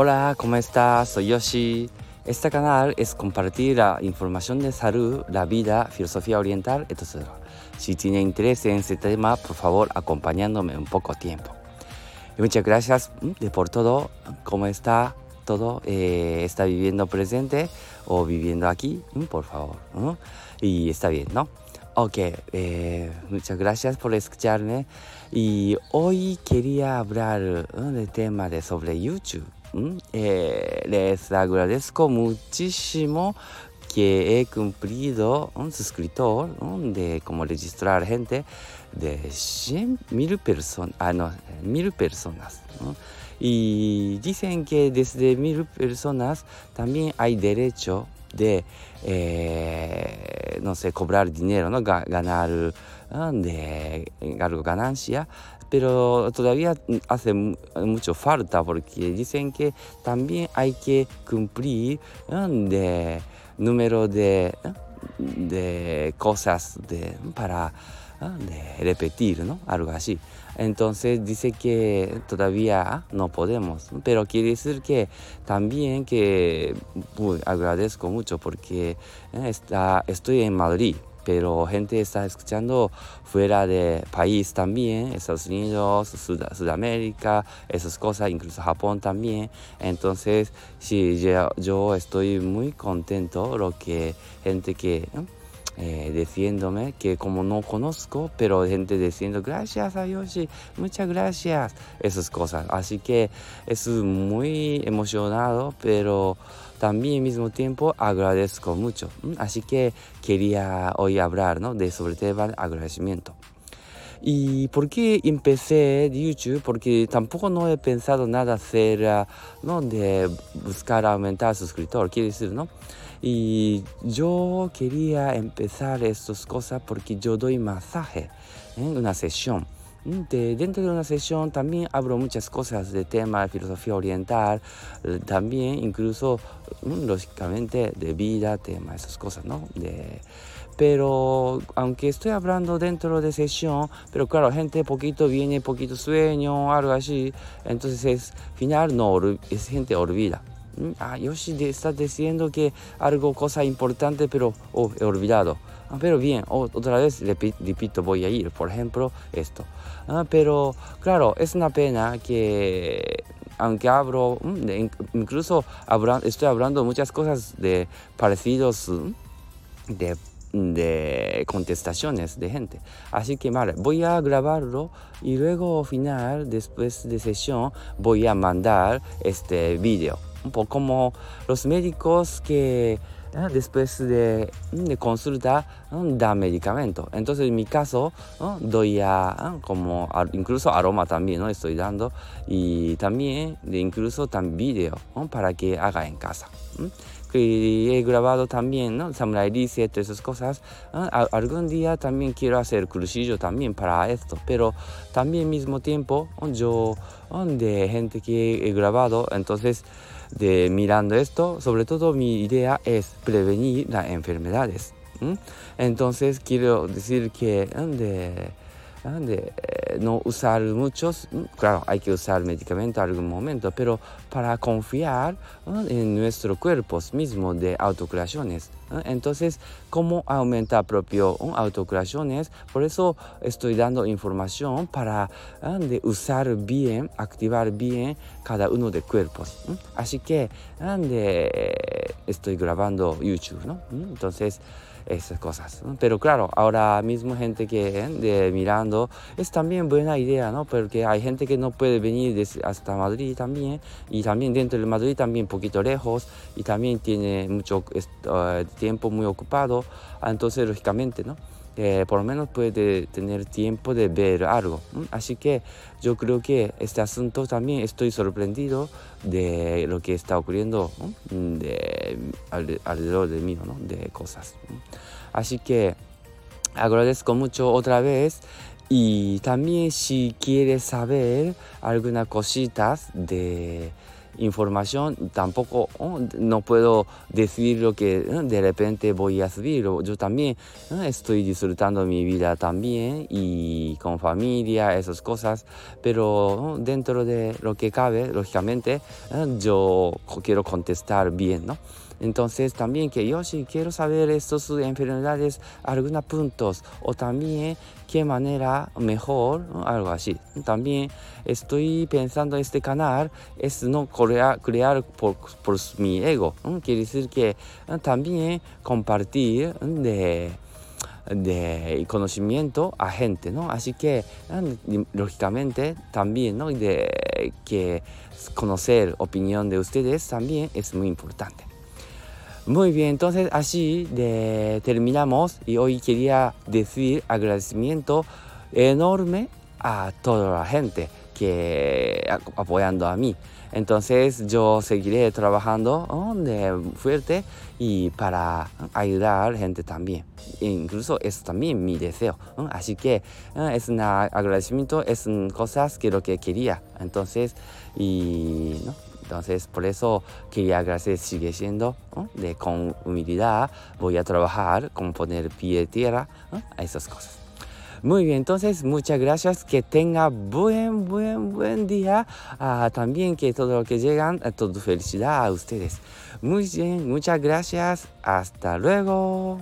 Hola, ¿cómo estás? Soy Yoshi. Este canal es compartir la información de salud, la vida, filosofía oriental, etc. Si tiene interés en este tema, por favor, acompañándome un poco tiempo. Y muchas gracias de por todo. ¿Cómo está todo? Eh, ¿Está viviendo presente o viviendo aquí? Por favor. Y está bien, ¿no? Ok, eh, muchas gracias por escucharme. Y hoy quería hablar del tema de sobre YouTube. Eh, les agradezco muchísimo que he cumplido un suscriptor de como registrar gente de 100 mil personas, ah, no. Y dicen que desde mil personas también hay derecho de, eh, no sé, cobrar dinero, ¿no? ganar de algo ganancia. Pero todavía hace mucho falta porque dicen que también hay que cumplir de número de, de cosas de, para de repetir, ¿no? Algo así. Entonces dice que todavía no podemos, pero quiere decir que también que agradezco mucho porque está, estoy en Madrid pero gente está escuchando fuera de país también, Estados Unidos, Sudamérica, esas cosas, incluso Japón también. Entonces, sí, yo, estoy muy contento lo que gente que eh, diciéndome que como no conozco, pero gente diciendo gracias a Yoshi, muchas gracias, esas cosas. Así que es muy emocionado, pero también al mismo tiempo agradezco mucho. Así que quería hoy hablar ¿no? de sobre tema agradecimiento. ¿Y por qué empecé YouTube? Porque tampoco no he pensado nada hacer, ah, ¿no? De buscar aumentar suscriptor, quiere decir, ¿no? Y yo quería empezar estas cosas porque yo doy masaje en una sesión. De, dentro de una sesión también hablo muchas cosas de tema de filosofía oriental, eh, también incluso, mm, lógicamente, de vida, tema, esas cosas, ¿no? De, pero aunque estoy hablando dentro de sesión, pero claro, gente poquito viene, poquito sueño, algo así, entonces es final, no, es gente olvida. Ah, Yoshi está diciendo que algo, cosa importante, pero oh, he olvidado. Ah, pero bien, otra vez repito, voy a ir, por ejemplo, esto. Ah, pero claro, es una pena que aunque hablo, mm, incluso estoy hablando muchas cosas de parecidos mm, de, de contestaciones de gente. Así que vale, voy a grabarlo y luego al final, después de sesión, voy a mandar este vídeo. Un poco como los médicos que después de, de consulta da medicamento. Entonces en mi caso doy a, como incluso aroma también ¿no? estoy dando y también incluso también video para que haga en casa. He grabado también, ¿no? Samurai Reset, esas cosas. Algún día también quiero hacer cursillo también para esto, pero también mismo tiempo yo de gente que he grabado, entonces de mirando esto, sobre todo mi idea es prevenir las enfermedades. Entonces quiero decir que eh, no usar muchos, claro, hay que usar medicamentos en algún momento, pero para confiar en nuestro cuerpo mismo de autocreaciones. Entonces, ¿cómo aumentar propio autocreaciones? Por eso estoy dando información para usar bien, activar bien cada uno de cuerpos. Así que estoy grabando YouTube, ¿no? Entonces, esas cosas. Pero claro, ahora mismo gente que de, mirando es también buena idea, ¿no? Porque hay gente que no puede venir hasta Madrid también y también dentro de Madrid también un poquito lejos y también tiene mucho uh, tiempo muy ocupado, entonces lógicamente, ¿no? Eh, por lo menos puede tener tiempo de ver algo. Así que yo creo que este asunto también estoy sorprendido de lo que está ocurriendo de, alrededor de mí, ¿no? de cosas. Así que agradezco mucho otra vez y también si quieres saber algunas cositas de información, tampoco oh, no puedo decir lo que eh, de repente voy a subir. Yo también eh, estoy disfrutando mi vida también y con familia, esas cosas, pero oh, dentro de lo que cabe, lógicamente, eh, yo quiero contestar bien, ¿no? Entonces también que yo sí quiero saber estas enfermedades, algunos puntos o también qué manera mejor, algo así. También estoy pensando este canal es no crear, por, por mi ego. Quiere decir que eh, también compartir de de conocimiento a gente, ¿no? Así que, eh, lógicamente, también, ¿no? De que conocer opinión de ustedes también es muy importante. Muy bien, entonces así terminamos y hoy quería decir agradecimiento enorme a toda la gente que apoyando a mí. Entonces yo seguiré trabajando fuerte y para ayudar gente también. incluso es también mi deseo. Así que eh, es un agradecimiento, es cosas que lo que quería. Entonces, y ¿no? Entonces, por eso quería agradecer, sigue siendo de con humildad, voy a trabajar con poner pie de tierra a esas cosas. Muy bien, entonces muchas gracias, que tenga buen, buen, buen día. Ah, también que todo lo que llegan, a toda felicidad a ustedes. Muy bien, muchas gracias, hasta luego.